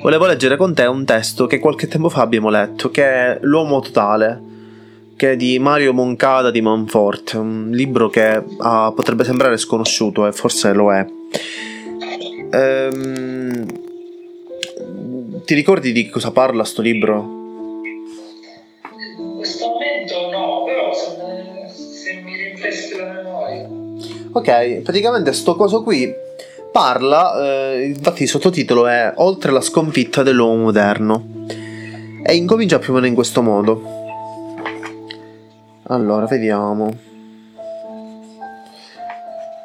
volevo leggere con te un testo che qualche tempo fa abbiamo letto, che è L'uomo totale, che è di Mario Moncada di Manfort, un libro che ah, potrebbe sembrare sconosciuto e forse lo è. Ehm, ti ricordi di cosa parla sto libro? In questo momento no, però se, se mi rinfreschi la memoria. Ok, praticamente sto coso qui parla, eh, infatti il sottotitolo è Oltre la sconfitta dell'uomo moderno e incomincia più o meno in questo modo. Allora, vediamo.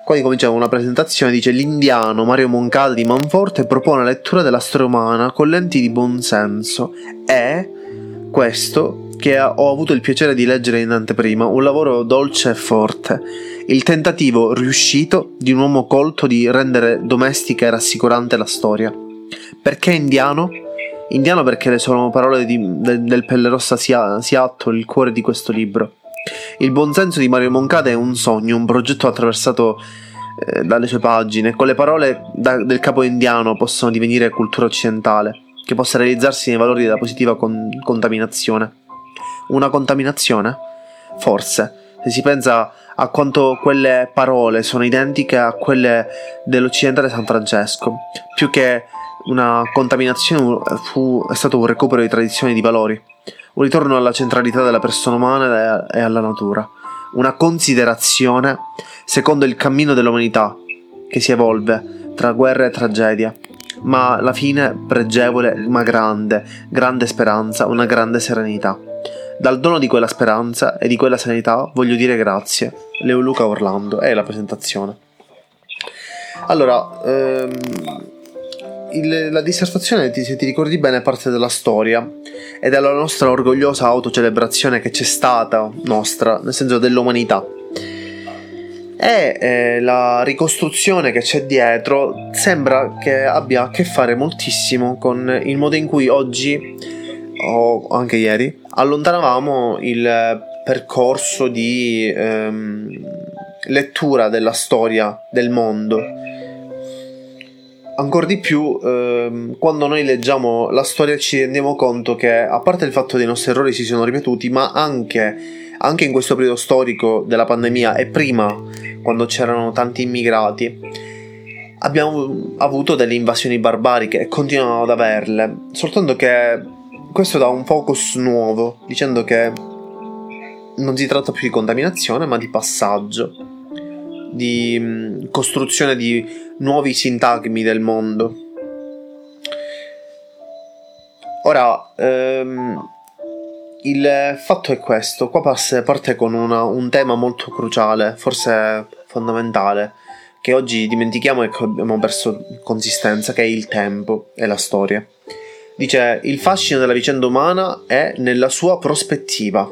Qua incomincia una presentazione, dice l'indiano Mario Moncada di Manforte propone la lettura della storia umana con lenti di buonsenso e questo che ho avuto il piacere di leggere in anteprima, un lavoro dolce e forte il tentativo riuscito di un uomo colto di rendere domestica e rassicurante la storia. Perché indiano? Indiano perché le sono parole di, de, del Pelle Rossa Seattle, il cuore di questo libro. Il buonsenso di Mario Moncada è un sogno, un progetto attraversato eh, dalle sue pagine. Con le parole da, del capo indiano possono divenire cultura occidentale, che possa realizzarsi nei valori della positiva con, contaminazione. Una contaminazione? Forse, se si pensa a quanto quelle parole sono identiche a quelle dell'occidentale San Francesco. Più che una contaminazione fu, è stato un recupero di tradizioni e di valori, un ritorno alla centralità della persona umana e alla natura, una considerazione secondo il cammino dell'umanità che si evolve tra guerra e tragedia, ma alla fine pregevole ma grande, grande speranza, una grande serenità. Dal dono di quella speranza e di quella serenità voglio dire grazie. Leo Luca Orlando è la presentazione. Allora, ehm, il, la dissertazione, se ti ricordi bene, parte dalla storia e dalla nostra orgogliosa autocelebrazione che c'è stata nostra, nel senso dell'umanità. E eh, la ricostruzione che c'è dietro sembra che abbia a che fare moltissimo con il modo in cui oggi o anche ieri, allontanavamo il percorso di ehm, lettura della storia del mondo. Ancora di più, ehm, quando noi leggiamo la storia ci rendiamo conto che, a parte il fatto che i nostri errori si sono ripetuti, ma anche, anche in questo periodo storico della pandemia e prima, quando c'erano tanti immigrati, abbiamo avuto delle invasioni barbariche e continuiamo ad averle, soltanto che questo dà un focus nuovo, dicendo che non si tratta più di contaminazione, ma di passaggio, di mm, costruzione di nuovi sintagmi del mondo. Ora, ehm, il fatto è questo, qua parte con una, un tema molto cruciale, forse fondamentale, che oggi dimentichiamo e che abbiamo perso consistenza, che è il tempo e la storia. Dice: Il fascino della vicenda umana è nella sua prospettiva,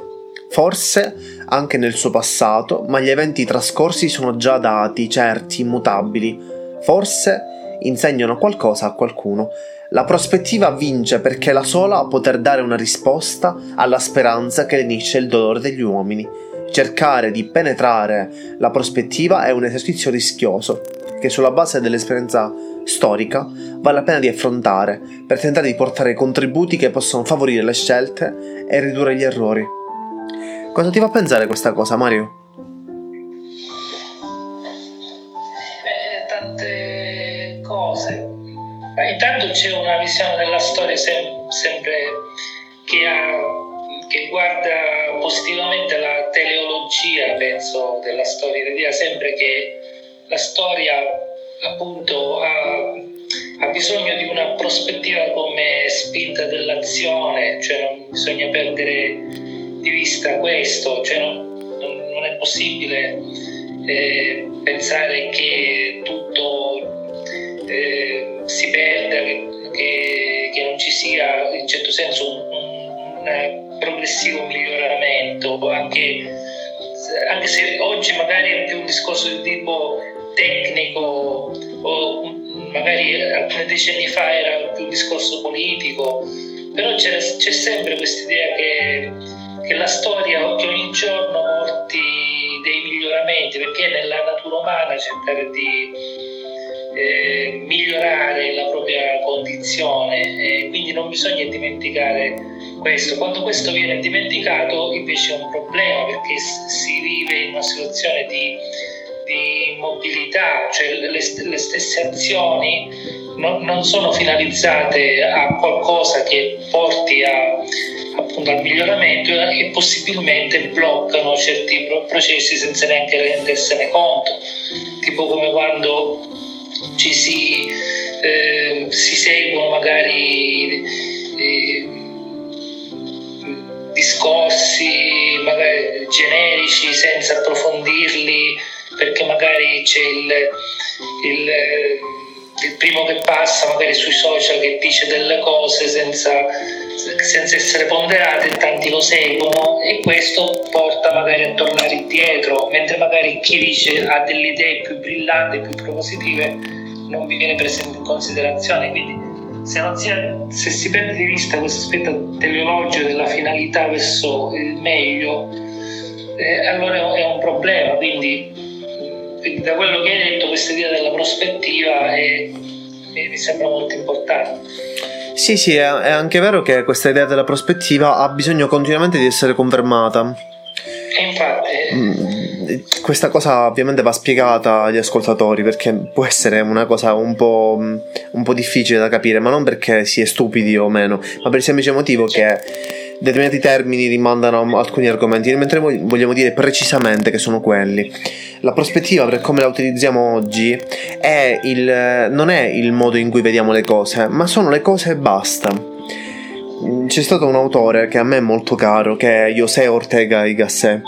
forse anche nel suo passato, ma gli eventi trascorsi sono già dati, certi, immutabili. Forse insegnano qualcosa a qualcuno. La prospettiva vince perché è la sola a poter dare una risposta alla speranza che lenisce il dolore degli uomini. Cercare di penetrare la prospettiva è un esercizio rischioso, che sulla base dell'esperienza storica vale la pena di affrontare per tentare di portare contributi che possano favorire le scelte e ridurre gli errori. Cosa ti fa pensare questa cosa, Mario? Beh, tante cose. Intanto c'è una visione della storia sem- sempre che, ha, che guarda positivamente la teleologia, penso, della storia, l'idea sempre che la storia appunto ha, ha, bisogno di una prospettiva come spinta dell'azione, cioè non bisogna perdere di vista questo, cioè non, non, è possibile eh, pensare che tutto eh, si perda, che, che, non ci sia in certo senso un, un, un progressivo miglioramento, anche, anche se oggi magari è più un discorso di tipo tecnico o magari alcuni decenni fa era più un discorso politico, però c'è, c'è sempre questa idea che, che, la storia, che ogni giorno porti dei miglioramenti, perché è nella natura umana cercare di, eh, migliorare la propria condizione e quindi non bisogna dimenticare questo. Quando questo viene dimenticato invece è un problema perché si vive in una situazione di mobilità, cioè le, le stesse azioni non, non, sono finalizzate a qualcosa che porti a, appunto al miglioramento e possibilmente bloccano certi processi senza neanche rendersene conto, tipo come quando ci si, eh, si seguono magari eh, discorsi magari generici senza approfondirli perché magari c'è il, il il primo che passa magari sui social che dice delle cose senza, senza essere ponderate e tanti lo seguono e questo porta magari a tornare indietro, mentre magari chi dice ha delle idee più brillanti, più propositive non vi viene preso in considerazione. Quindi se, si, se si perde di vista questo aspetto teleologico della finalità verso il meglio, eh, allora è un problema. Quindi quindi da quello che hai detto questa idea della prospettiva è, mi sembra molto importante. Sì, sì, è, è anche vero che questa idea della prospettiva ha bisogno continuamente di essere confermata. E infatti... Mm, questa cosa ovviamente va spiegata agli ascoltatori perché può essere una cosa un po', un po', difficile da capire, ma non perché si è stupidi o meno, ma per il semplice motivo che determinati termini rimandano alcuni argomenti, mentre vogliamo dire precisamente che sono quelli la prospettiva per come la utilizziamo oggi è il, non è il modo in cui vediamo le cose, ma sono le cose e basta. C'è stato un autore che a me è molto caro, che è José Ortega y Gasset,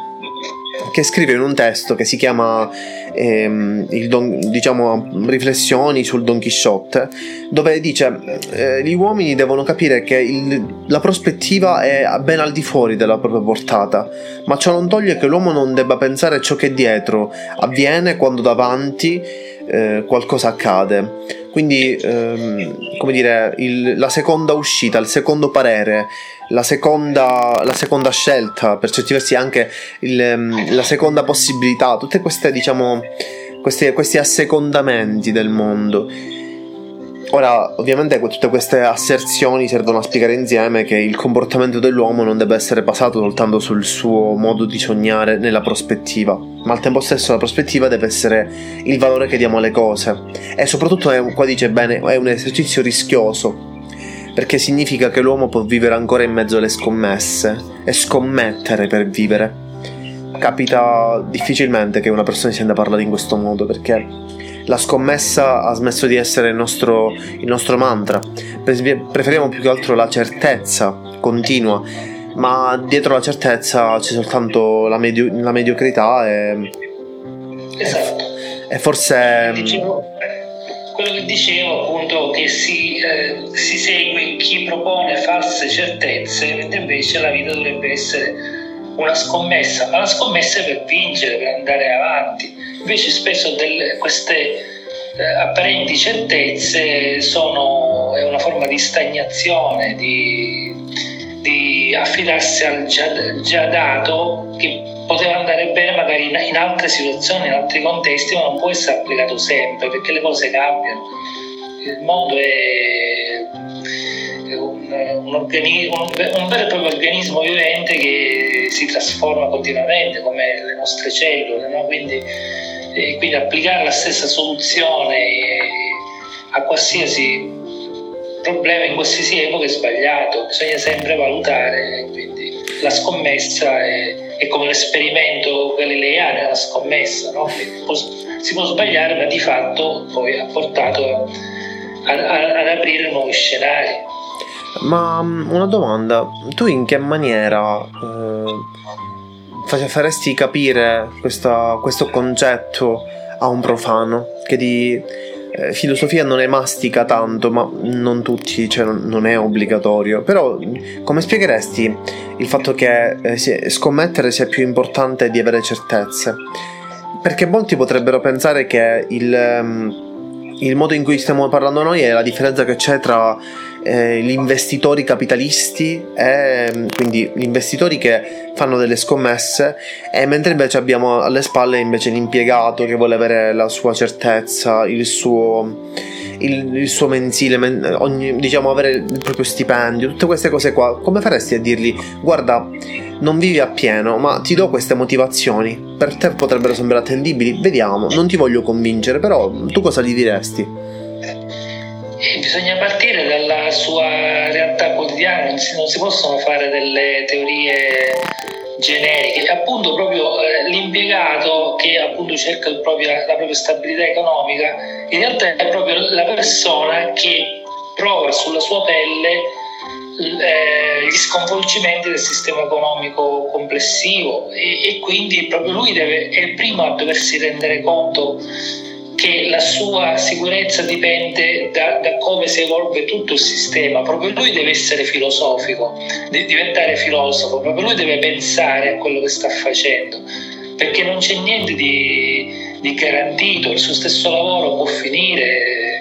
che scrive in un testo che si chiama ehm, don, diciamo, riflessioni sul Don Chisciotte, dove dice eh, gli uomini devono capire che il, la prospettiva è ben al di fuori della propria portata, ma ciò non toglie che l'uomo non debba pensare ciò che dietro avviene quando davanti eh, qualcosa accade. Quindi, ehm, come dire, il, la seconda uscita, il secondo parere, la seconda, la seconda scelta, per certi versi anche il, ehm, la seconda possibilità, tutte queste, diciamo, questi, questi assecondamenti del mondo Ora, ovviamente tutte queste asserzioni servono a spiegare insieme che il comportamento dell'uomo non deve essere basato soltanto sul suo modo di sognare nella prospettiva, ma al tempo stesso la prospettiva deve essere il valore che diamo alle cose. E soprattutto, è, qua dice bene, è un esercizio rischioso, perché significa che l'uomo può vivere ancora in mezzo alle scommesse e scommettere per vivere. Capita difficilmente che una persona si senta parlare in questo modo, perché la scommessa ha smesso di essere il nostro, il nostro mantra. Preferiamo più che altro la certezza continua, ma dietro la certezza c'è soltanto la, medio- la mediocrità e, esatto. e forse... Dicevo, quello che dicevo appunto che si, eh, si segue chi propone false certezze, mentre invece la vita dovrebbe essere una scommessa, ma la scommessa è per vincere, per andare avanti Invece spesso delle, queste eh, apparenti certezze sono una forma di stagnazione, di, di affidarsi al già, già, dato che poteva andare bene magari in, in, altre situazioni, in altri contesti, ma non può essere applicato sempre perché le cose cambiano. Il mondo è un, un, organismo, un, vero e proprio organismo vivente che si trasforma continuamente come le nostre cellule, no? quindi e quindi applicare la stessa soluzione a qualsiasi problema in qualsiasi epoca è sbagliato, bisogna sempre valutare, quindi la scommessa è, è come l'esperimento galileiano, è una scommessa, no? si può sbagliare ma di fatto poi ha portato a, a, ad aprire nuovi scenari. Ma mm, una domanda, tu in che maniera eh faresti capire questa, questo concetto a un profano che di eh, filosofia non è mastica tanto, ma non tutti, cioè non, è obbligatorio. Però come spiegheresti il fatto che eh, scommettere sia più importante di avere certezze? Perché molti potrebbero pensare che il, um, il modo in cui stiamo parlando noi è la differenza che c'è tra eh, gli investitori capitalisti, e, quindi gli investitori che fanno delle scommesse, e mentre invece abbiamo alle spalle invece l'impiegato che vuole avere la sua certezza, il suo il, il suo mensile, men, ogni, diciamo avere il proprio stipendio, tutte queste cose qua, come faresti a dirgli guarda, non vivi appieno, ma ti do queste motivazioni, per te potrebbero sembrare attendibili, vediamo, non ti voglio convincere, però tu cosa gli diresti? Bisogna partire dalla sua realtà quotidiana, non si, non si possono fare delle teorie generiche. Appunto, proprio eh, l'impiegato che appunto cerca proprio, la propria stabilità economica, in realtà è proprio la persona che prova sulla sua pelle eh, gli sconvolgimenti del sistema economico complessivo e, e quindi proprio lui deve, è il primo a doversi rendere conto che la sua sicurezza dipende da, da, come si evolve tutto il sistema. Proprio lui deve essere filosofico, deve diventare filosofo, proprio lui deve pensare a quello che sta facendo, perché non c'è niente di, di garantito, il suo stesso lavoro può finire.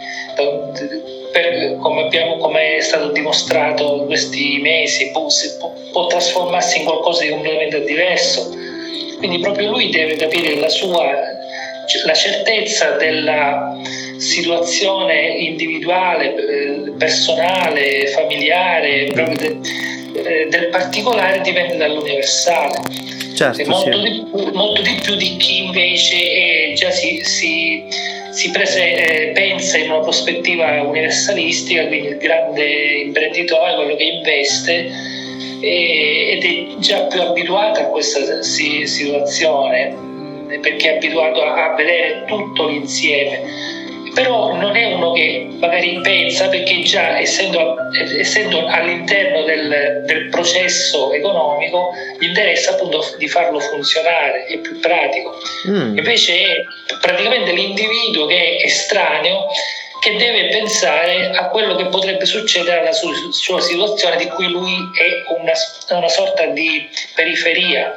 Per, come, abbiamo, come, è stato dimostrato in questi mesi, può, può trasformarsi in qualcosa di completamente diverso. Quindi proprio lui deve capire la sua la certezza della situazione individuale, eh, personale, familiare, eh, del particolare dipende dall'universale. Certo, molto, sì. di, molto, di, più di chi invece già si, si, si prese, eh, pensa in una prospettiva universalistica, quindi il grande imprenditore, quello che investe ed è già più abituato a questa situazione perché è abituato a, vedere tutto l'insieme però non è uno che magari pensa perché già essendo, essendo all'interno del, del, processo economico gli interessa appunto di farlo funzionare, è più pratico. Mm. Invece è praticamente l'individuo che è estraneo che deve pensare a quello che potrebbe succedere alla sua, sua situazione di cui lui è una, una sorta di periferia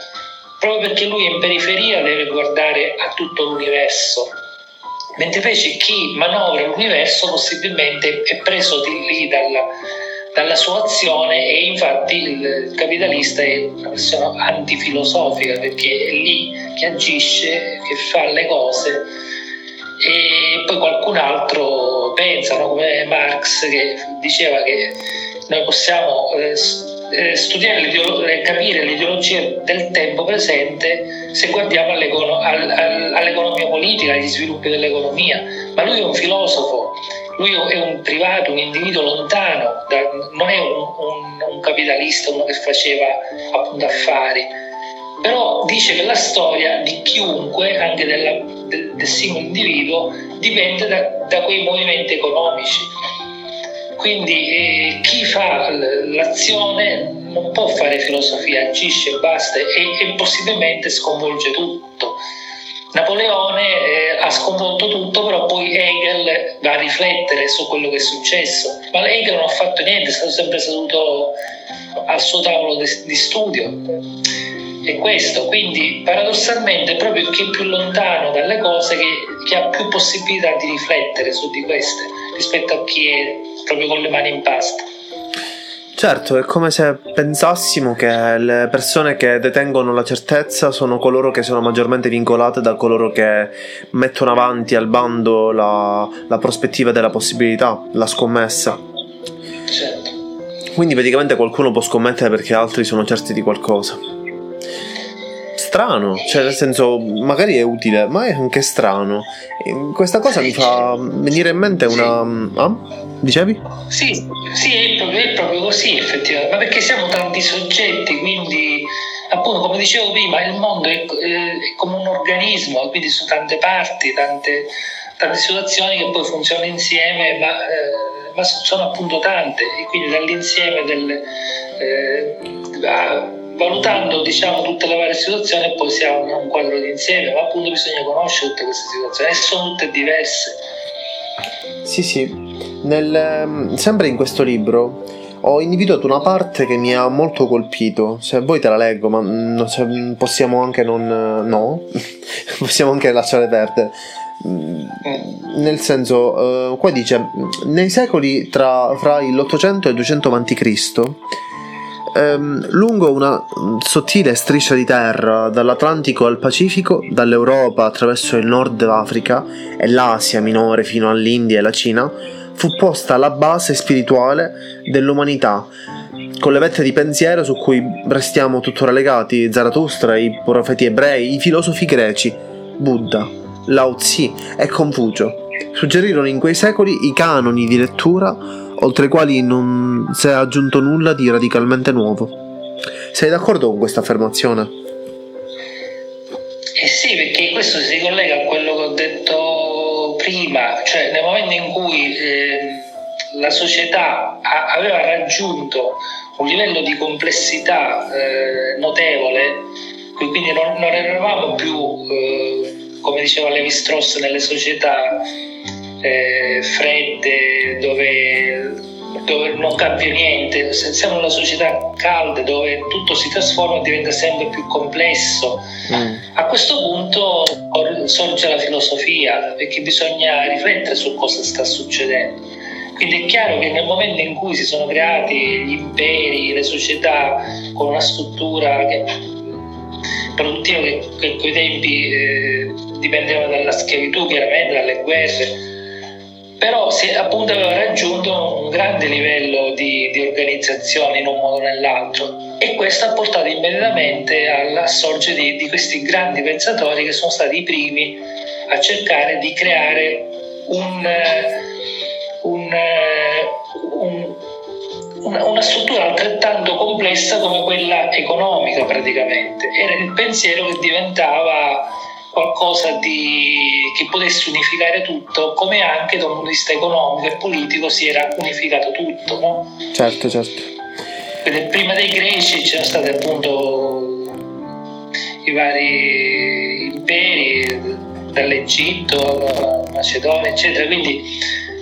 proprio perché lui in periferia deve guardare a tutto l'universo, mentre invece chi manovra l'universo possibilmente è preso di lì dalla, dalla sua azione e infatti il capitalista è una persona antifilosofica perché è lì che agisce, che fa le cose e poi qualcun altro pensa, no? come Marx che diceva che noi possiamo eh, eh, studiare e capire l'ideologia del tempo presente se guardiamo all'economia politica, agli sviluppi dell'economia, ma lui è un filosofo, lui è un privato, un individuo lontano, da, non è un, un, un, capitalista, uno che faceva appunto affari, però dice che la storia di chiunque, anche della, del, del, singolo individuo, dipende da, da quei movimenti economici quindi eh, chi fa l'azione non può fare filosofia, agisce e basta e, e possibilmente sconvolge tutto. Napoleone eh, ha sconvolto tutto, però poi Hegel va a riflettere su quello che è successo. Ma Hegel non ha fatto niente, è stato sempre seduto al suo tavolo di, di studio. È questo, quindi paradossalmente proprio chi è più lontano dalle cose che, che ha più possibilità di riflettere su di queste rispetto a chi è proprio con le mani in pasta. Certo, è come se pensassimo che le persone che detengono la certezza sono coloro che sono maggiormente vincolate da coloro che mettono avanti al bando la, la prospettiva della possibilità, la scommessa. Certo. Quindi praticamente qualcuno può scommettere perché altri sono certi di qualcosa strano, cioè nel senso magari è utile, ma è anche strano. Questa cosa mi fa venire in mente una... Ah? Dicevi? Sì, sì è, proprio, è proprio così effettivamente, ma perché siamo tanti soggetti, quindi appunto come dicevo prima il mondo è, è come un organismo, quindi su tante parti, tante, tante situazioni che poi funzionano insieme, ma, eh, ma sono appunto tante e quindi dall'insieme del... Eh, valutando diciamo, tutte le varie situazioni poi si ha un, quadro d'insieme, ma appunto bisogna conoscere tutte queste situazioni e sono tutte diverse. Sì, sì. Nel, ehm, sempre in questo libro ho individuato una parte che mi ha molto colpito. Se vuoi te la leggo, ma non, se, possiamo anche non. No, possiamo anche lasciare perdere. nel senso, uh, qua dice, nei secoli tra, fra l'800 e il 200 a.C., um, lungo una sottile striscia di terra dall'Atlantico al Pacifico, dall'Europa attraverso il Nord Africa e l'Asia minore fino all'India e la Cina, fu posta la base spirituale dell'umanità, con le vette di pensiero su cui restiamo tuttora legati, Zarathustra, i profeti ebrei, i filosofi greci, Buddha. Lao Tzu e Confucio. Suggerirono in quei secoli i canoni di lettura, oltre i quali non si è aggiunto nulla di radicalmente nuovo. Sei d'accordo con questa affermazione? Eh sì, perché questo si collega a quello che ho detto prima, cioè nel momento in cui eh, la società a- aveva raggiunto un livello di complessità eh, notevole, quindi non, non eravamo più eh, come diceva Levi Strauss, nelle società eh, fredde dove, dove, non cambia niente, siamo in una società calda dove tutto si trasforma e diventa sempre più complesso. Mm. A questo punto sorge la filosofia perché bisogna riflettere su cosa sta succedendo. Quindi è chiaro che nel momento in cui si sono creati gli imperi, le società con una struttura che, produttiva che, che a quei tempi eh, dipendeva dalla schiavitù, chiaramente dalle guerre, però si, appunto aveva raggiunto un grande livello di, di, organizzazione in un modo o nell'altro e questo ha portato immediatamente alla sorge di, di, questi grandi pensatori che sono stati i primi a cercare di creare un, un, un, una, una struttura altrettanto complessa come quella economica praticamente. Era il pensiero che diventava qualcosa di, che potesse unificare tutto, come anche da un punto di vista economico e politico si era unificato tutto. No? Certo, certo. Quindi prima dei greci c'erano stati appunto i vari imperi, dall'Egitto alla Macedonia, eccetera, quindi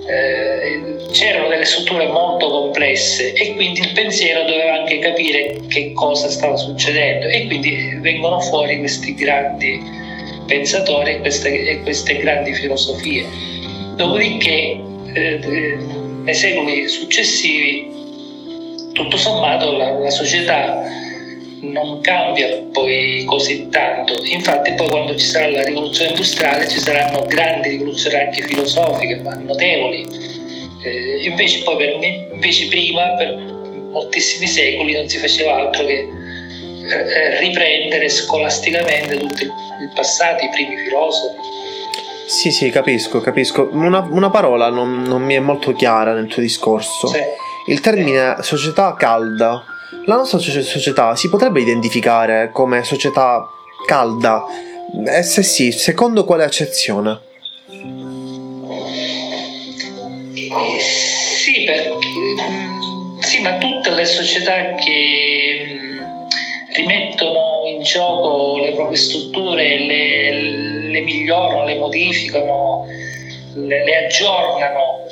eh, c'erano delle strutture molto complesse e quindi il pensiero doveva anche capire che cosa stava succedendo e quindi vengono fuori questi grandi pensatori e queste, e queste grandi filosofie. Dopodiché, eh, eh, nei secoli successivi, tutto sommato la, la società non cambia poi così tanto. Infatti poi quando ci sarà la rivoluzione industriale ci saranno grandi rivoluzioni anche filosofiche, ma notevoli. Eh, invece poi per, invece prima, per moltissimi secoli, non si faceva altro che riprendere scolasticamente tutto il passato, i primi filosofi. Sì, sì, capisco, capisco. Una, una parola non, non, mi è molto chiara nel tuo discorso. Sì. Il termine società calda. La nostra società si potrebbe identificare come società calda? E se sì, secondo quale accezione? Eh, sì, perché, sì, ma tutte le società che le strutture, le, le migliorano, le modificano, le, le aggiornano,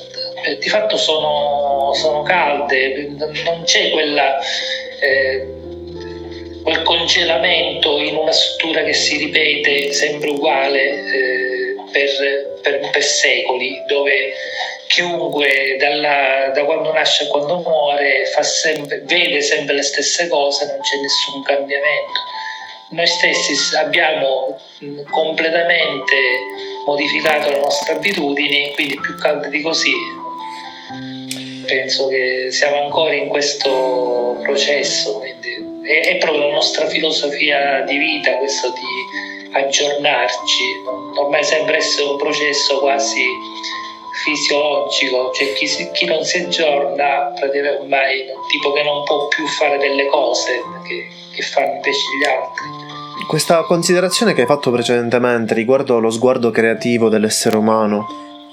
eh, di fatto sono, sono, calde, non c'è quella, eh, quel congelamento in una struttura che si ripete sempre uguale eh, per, per, per secoli, dove chiunque dalla, da quando nasce a quando muore sempre, vede sempre le stesse cose, non c'è nessun cambiamento. Noi stessi abbiamo completamente modificato le nostre abitudini, quindi più calde di così. Penso che siamo ancora in questo processo, quindi è, è proprio la nostra filosofia di vita questo di aggiornarci, ormai sembra essere un processo quasi fisiologico, cioè chi, chi non si aggiorna praticamente ormai tipo che non può più fare delle cose che, che fanno invece gli altri. Questa considerazione che hai fatto precedentemente riguardo lo sguardo creativo dell'essere umano,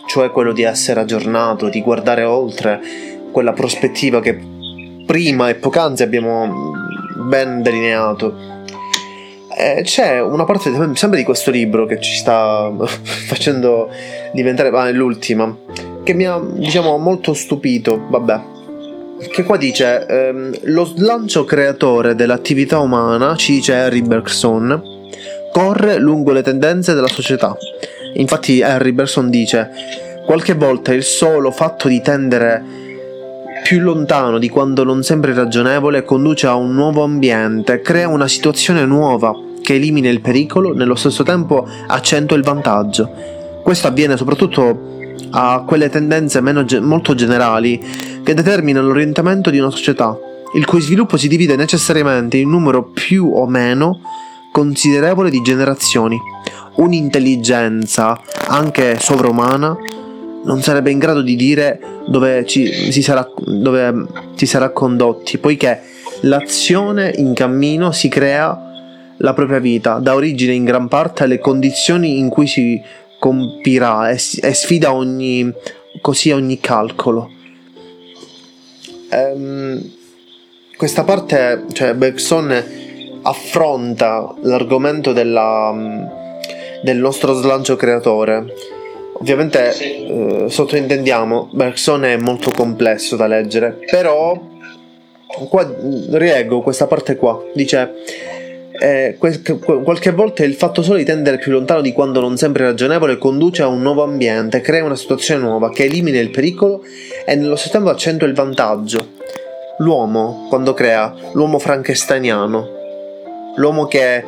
cioè quello di essere aggiornato, di guardare oltre quella prospettiva che prima e poc'anzi abbiamo ben delineato. Eh, c'è una parte sempre di questo libro che ci sta facendo diventare ah, l'ultima che mi ha diciamo molto stupito vabbè. Che qua dice ehm, lo slancio creatore dell'attività umana ci dice Harry Bergson corre lungo le tendenze della società. Infatti Harry Berson dice, qualche volta il solo fatto di tendere più lontano di quando non sembri ragionevole conduce a un nuovo ambiente, crea una situazione nuova che elimina il pericolo, nello stesso tempo accentua il vantaggio. Questo avviene soprattutto a quelle tendenze ge- molto generali che determinano l'orientamento di una società, il cui sviluppo si divide necessariamente in un numero più o meno considerevole di generazioni. Un'intelligenza, anche sovrumana, non sarebbe in grado di dire dove ci, si, sarà, dove si sarà condotti, poiché l'azione in cammino si crea la propria vita, dà origine in gran parte alle condizioni in cui si compirà e, e sfida ogni, così ogni calcolo. Ehm, questa parte, cioè Bergson affronta l'argomento della, del nostro slancio creatore. Ovviamente eh, sottointendiamo, Bergson è molto complesso da leggere, però qua rieggo questa parte qua, dice eh, qualche volta il fatto solo di tendere più lontano di quando non sembri ragionevole conduce a un nuovo ambiente, crea una situazione nuova che elimina il pericolo e nello stesso tempo accentua il vantaggio. L'uomo, quando crea, l'uomo frankensteiniano, l'uomo che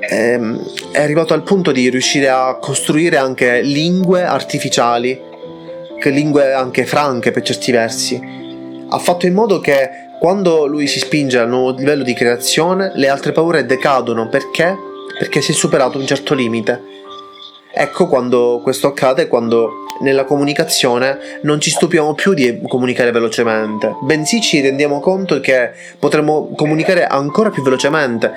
ehm, è arrivato al punto di riuscire a costruire anche lingue artificiali, che lingue anche franche per certi versi. Ha fatto in modo che quando lui si spinge al nuovo livello di creazione, le altre paure decadono perché? Perché si è superato un certo limite. Ecco quando questo accade, quando nella comunicazione non ci stupiamo più di comunicare velocemente, bensì ci rendiamo conto che potremmo comunicare ancora più velocemente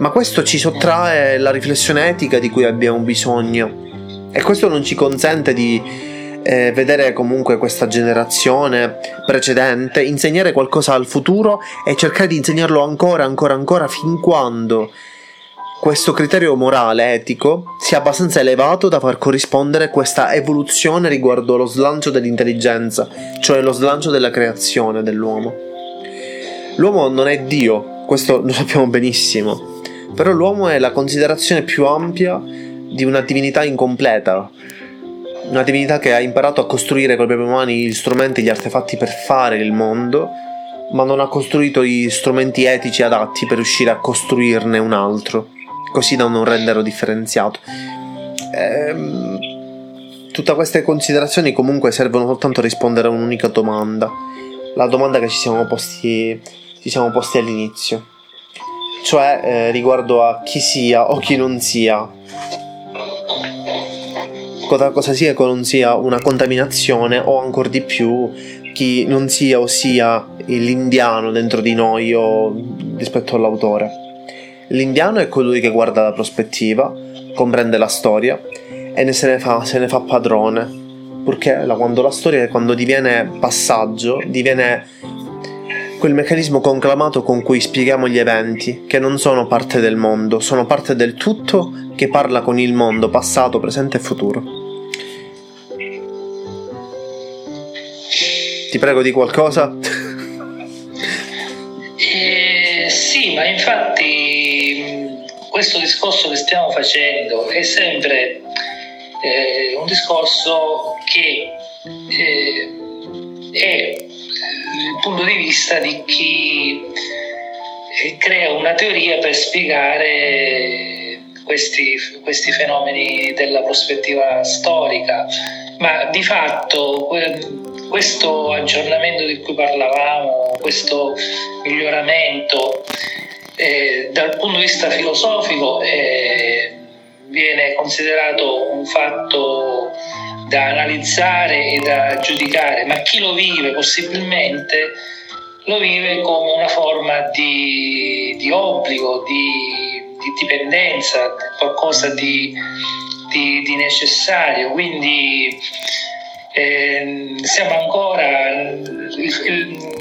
ma questo ci sottrae la riflessione etica di cui abbiamo bisogno e questo non ci consente di eh, vedere comunque questa generazione precedente insegnare qualcosa al futuro e cercare di insegnarlo ancora, ancora, ancora fin quando questo criterio morale, etico, sia abbastanza elevato da far corrispondere questa evoluzione riguardo lo slancio dell'intelligenza, cioè lo slancio della creazione dell'uomo. L'uomo non è Dio, questo lo sappiamo benissimo, però l'uomo è la considerazione più ampia di una divinità incompleta, una divinità che ha imparato a costruire con le proprie mani gli strumenti, gli artefatti per fare il mondo, ma non ha costruito gli strumenti etici adatti per riuscire a costruirne un altro, così da non renderlo differenziato. Ehm, tutte queste considerazioni comunque servono soltanto a rispondere a un'unica domanda, la domanda che ci siamo posti, ci siamo posti all'inizio cioè eh, riguardo a chi sia o chi non sia. Cosa, cosa sia o non sia una contaminazione o ancora di più chi non sia o sia l'indiano dentro di noi o rispetto all'autore. L'indiano è colui che guarda la prospettiva, comprende la storia e ne se, ne fa, se ne fa padrone. Perché quando la storia, quando diviene passaggio, diviene quel meccanismo conclamato con cui spieghiamo gli eventi, che non sono parte del mondo, sono parte del tutto che parla con il mondo passato, presente e futuro. Ti prego di qualcosa? Eh, sì, ma infatti questo discorso che stiamo facendo è sempre eh, un discorso che eh, è il punto di vista di chi eh, crea una teoria per spiegare questi, questi fenomeni della prospettiva storica, ma di fatto questo aggiornamento di cui parlavamo, questo miglioramento eh, dal punto di vista filosofico eh, viene considerato un fatto da analizzare e da giudicare, ma chi lo vive possibilmente lo vive come una forma di, di obbligo, di, di, dipendenza, qualcosa di, di necessario. Quindi eh, siamo ancora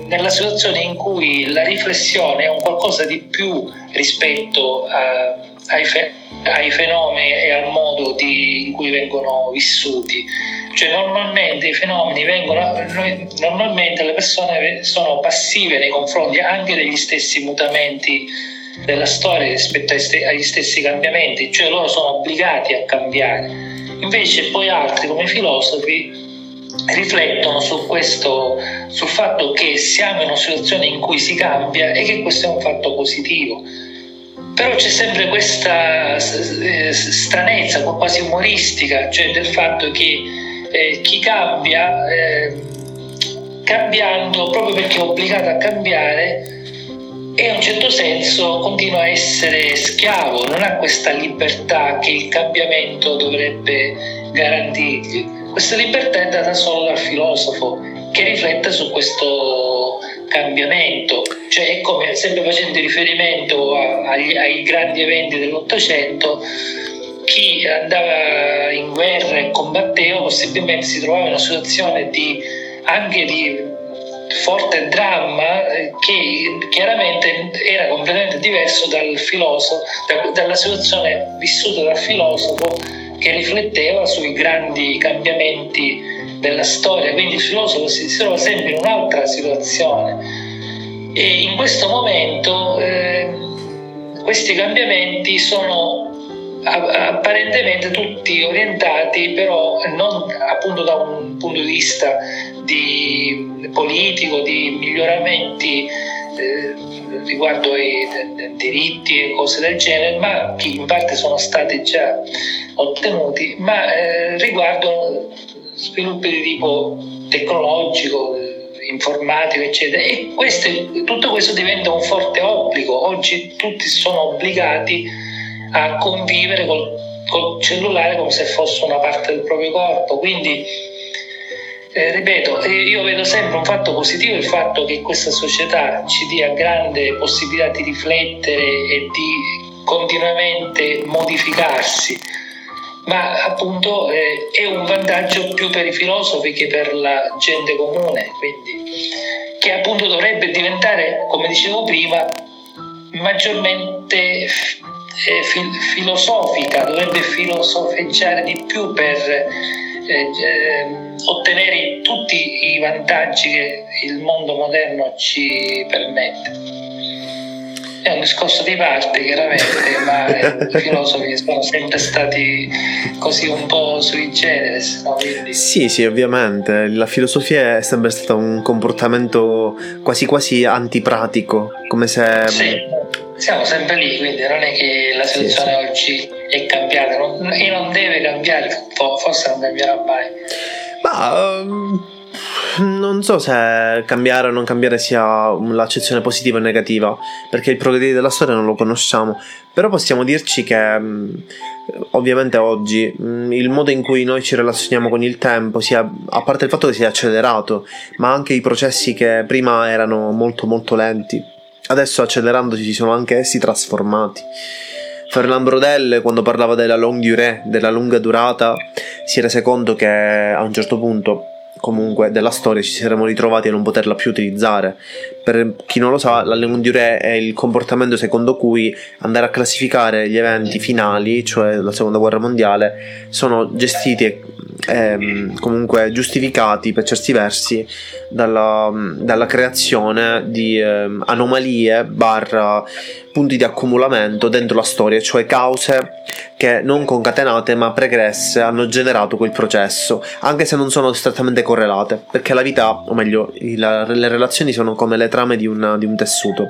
nella situazione in cui la riflessione è un qualcosa di più rispetto a, ai, fe, ai, fenomeni e al modo di, in cui vengono vissuti. Cioè normalmente i fenomeni vengono, normalmente le persone sono passive nei confronti anche degli stessi mutamenti della storia rispetto agli stessi cambiamenti, cioè loro sono obbligati a cambiare Invece poi altri come filosofi riflettono su questo, sul fatto che siamo in una situazione in cui si cambia e che questo è un fatto positivo. Però c'è sempre questa eh, stranezza, quasi umoristica, cioè del fatto che eh, chi cambia, eh, cambiando proprio perché è obbligato a cambiare, e in un certo senso continua a essere schiavo, non ha questa libertà che il cambiamento dovrebbe garantirgli. Questa libertà è data solo dal filosofo che riflette su questo cambiamento, cioè è come sempre facendo riferimento a, ai, ai grandi eventi dell'Ottocento, chi andava in guerra e combatteva possibilmente si trovava in una situazione di, anche di forte dramma eh, che chiaramente era completamente diverso dal filosofo, da, dalla situazione vissuta dal filosofo che rifletteva sui grandi cambiamenti della storia, quindi il filosofo si, trova sempre in un'altra situazione. E in questo momento eh, questi cambiamenti sono apparentemente tutti orientati però non appunto da un punto di vista di politico, di miglioramenti riguardo ai diritti e cose del genere, ma che in parte sono stati già ottenuti, ma eh, riguardo sviluppi di tipo tecnologico, informatico, eccetera. E queste, tutto questo diventa un forte obbligo. Oggi tutti sono obbligati a convivere col, col cellulare come se fosse una parte del proprio corpo. Quindi, eh, ripeto, io vedo sempre un fatto positivo il fatto che questa società ci dia grande possibilità di riflettere e di continuamente modificarsi, ma appunto eh, è un vantaggio più per i filosofi che per la gente comune, quindi, che appunto dovrebbe diventare, come dicevo prima, maggiormente eh, fil- filosofica, dovrebbe filosofeggiare di più per eh, eh, ottenere tutti i vantaggi che il mondo moderno ci permette. È un discorso di parte, chiaramente, ma i filosofi sono sempre stati così un po' sui generis. No? Quindi... Sì, sì, ovviamente. La filosofia è sempre stato un comportamento quasi quasi antipratico, come se... Sì siamo sempre lì, quindi non è che la situazione sì, sì. oggi è cambiata e non deve cambiare, forse non cambierà mai. Ma um, non so se cambiare o non cambiare sia l'accezione positiva o negativa, perché il progredire della storia non lo conosciamo, però possiamo dirci che um, ovviamente oggi um, il modo in cui noi ci relazioniamo con il tempo, sia, a parte il fatto che sia accelerato, ma anche i processi che prima erano molto molto lenti Adesso accelerandosi si sono anche essi trasformati. Fernand Brodel, quando parlava della longue durée, della lunga durata, si rese conto che a un certo punto, comunque, della storia ci saremmo ritrovati a non poterla più utilizzare. Per chi non lo sa, la longue durée è il comportamento secondo cui andare a classificare gli eventi finali, cioè la seconda guerra mondiale, sono gestiti eh, comunque giustificati per certi versi dalla, dalla creazione di eh, anomalie barra punti di accumulamento dentro la storia, cioè cause che non concatenate ma pregresse hanno generato quel processo, anche se non sono strettamente correlate, perché la vita, o meglio, la, le relazioni sono come le trame di, una, di un tessuto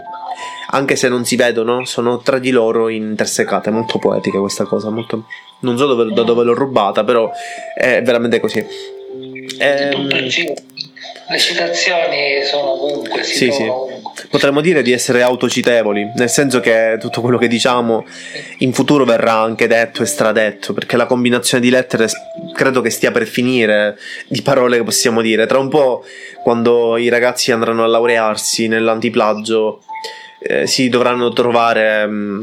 anche se non si vedono, sono tra di loro intersecate. Molto poetica questa cosa. Molto... Non so dove, da dove l'ho rubata, però è veramente così. Ehm... Le citazioni sono ovunque. Si sì, sì. Potremmo dire di essere autocitevoli, nel senso che tutto quello che diciamo in futuro verrà anche detto e stradetto, perché la combinazione di lettere credo che stia per finire di parole che possiamo dire. Tra un po', quando i ragazzi andranno a laurearsi nell'antiplagio, eh, si dovranno trovare mh, mm,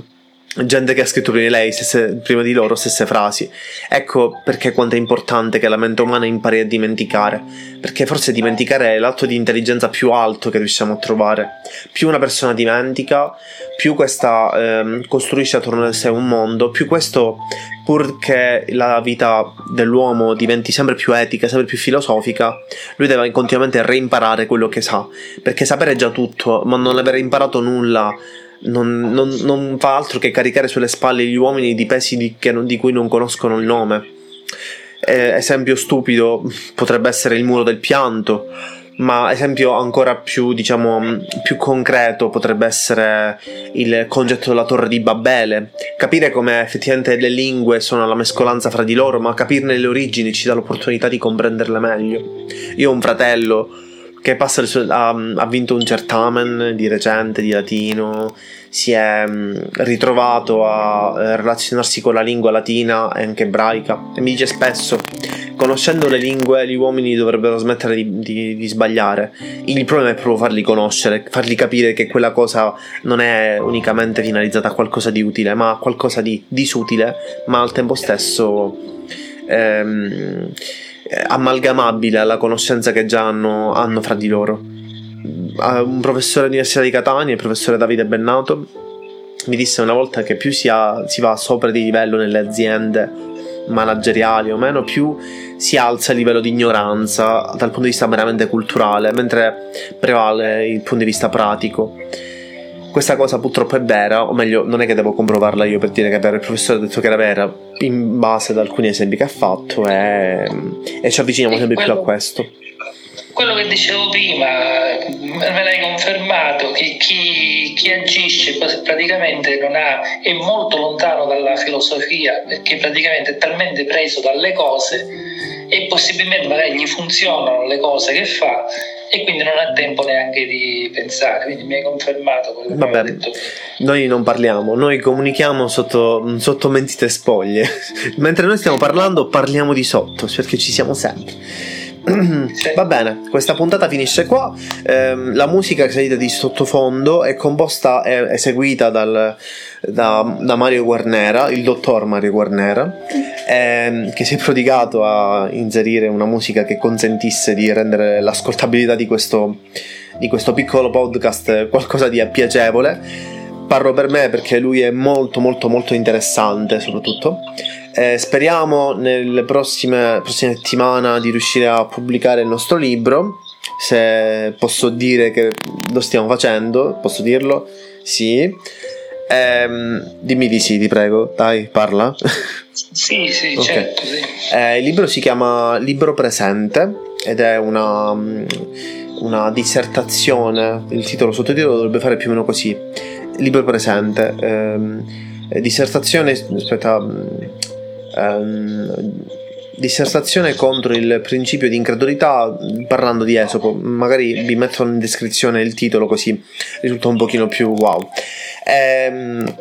gente che ha scritto prima di lei, stesse, prima di loro, stesse frasi. Ecco perché quanto è importante che la mente umana impari a dimenticare, perché forse dimenticare è l'atto di intelligenza più alto che riusciamo a trovare. Più una persona dimentica, più questa ehm, costruisce attorno a sé un mondo, più questo, pur che la vita dell'uomo diventi sempre più etica, sempre più filosofica, lui deve continuamente reimparare quello che sa, perché sapere già tutto, ma non aver imparato nulla non, non, non, fa altro che caricare sulle spalle gli uomini di pesi di, che, di cui non conoscono il nome. Eh, esempio stupido potrebbe essere il muro del pianto ma esempio ancora più, diciamo, più concreto potrebbe essere il concetto della torre di Babele. Capire come effettivamente le lingue sono la mescolanza fra di loro, ma capirne le origini ci dà l'opportunità di comprenderle meglio. Io ho un fratello che passa ha, ha vinto un certamen di recente di latino, si è ritrovato a eh, relazionarsi con la lingua latina e anche ebraica e mi dice spesso conoscendo le lingue gli uomini dovrebbero smettere di, di, di, sbagliare. Il problema è proprio farli conoscere, fargli capire che quella cosa non è unicamente finalizzata a qualcosa di utile, ma a qualcosa di disutile, ma al tempo stesso ehm, amalgamabile alla conoscenza che già hanno, hanno fra di loro. Un professore all'Università di Catania, il professore Davide Bennato, mi disse una volta che più si, ha, si va sopra di livello nelle aziende manageriali o meno, più si alza il livello di ignoranza dal punto di vista meramente culturale, mentre prevale il punto di vista pratico. Questa cosa purtroppo è vera, o meglio, non è che devo comprovarla io per dire che è vera, il professore ha detto che era vera in base ad alcuni esempi che ha fatto e, e ci avviciniamo sempre più a questo. Quello che dicevo prima, me l'hai confermato, che chi, chi agisce praticamente ha, è molto lontano dalla filosofia, perché praticamente è talmente preso dalle cose e possibilmente magari gli funzionano le cose che fa e quindi non ha tempo neanche di pensare, quindi mi hai confermato quello che Vabbè, detto. Noi non parliamo, noi comunichiamo sotto, sotto mentite spoglie, mentre noi stiamo parlando parliamo di sotto, perché ci siamo sempre. Va bene, questa puntata finisce qua. Eh, la musica che sentite di sottofondo è composta e eseguita dal, da, da, Mario Guarnera, il dottor Mario Guarnera, ehm, che si è prodigato a inserire una musica che consentisse di rendere l'ascoltabilità di questo, di questo piccolo podcast qualcosa di piacevole. Parlo per me perché lui è molto molto molto interessante soprattutto. Eh, speriamo nelle prossime, prossime settimane di riuscire a pubblicare il nostro libro. Se posso dire che lo stiamo facendo, posso dirlo? Sì. Eh, dimmi di sì, ti prego, dai, parla. Sì, sì, okay. certo. Sì. Eh, il libro si chiama Libro Presente ed è una, una dissertazione. Il titolo sottotitolo dovrebbe fare più o meno così: Libro Presente. Eh, dissertazione, aspetta, ehm, dissertazione contro il principio di incredulità parlando di Esopo. Magari vi metto in descrizione il titolo così risulta un pochino più wow. Ehm,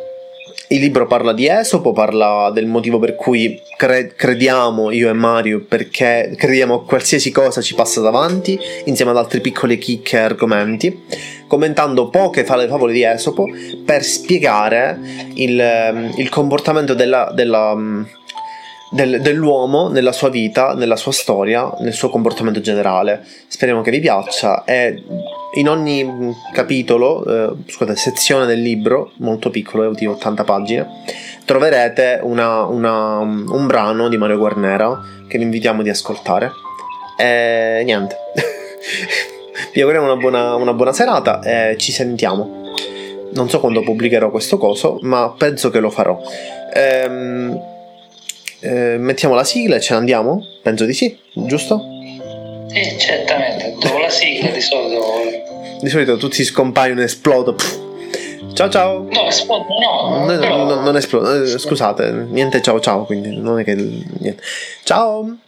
il libro parla di Esopo, parla del motivo per cui cre- crediamo io e Mario, perché crediamo a qualsiasi cosa ci passa davanti, insieme ad altri piccoli chicche e argomenti, commentando poche favole di Esopo per spiegare il, il comportamento della, della del, dell'uomo nella sua vita, nella sua storia, nel suo comportamento generale. Speriamo che vi piaccia e in ogni capitolo, eh, scusate, sezione del libro, molto piccolo, di 80 pagine, troverete una, una, un brano di Mario Guarnera che vi invitiamo di ascoltare. E niente. vi auguriamo una buona, una buona serata e ci sentiamo. Non so quando pubblicherò questo coso, ma penso che lo farò. Ehm, eh, mettiamo la sigla e ce ne andiamo? Penso di sì, giusto? Sì, certamente, dopo la sigla di solito... Di solito tutti scompaiono e esplodono. Ciao ciao! No, esplodo no. no, però... no non esplodo, eh, scusate, niente ciao ciao, quindi non è che... Niente. Ciao!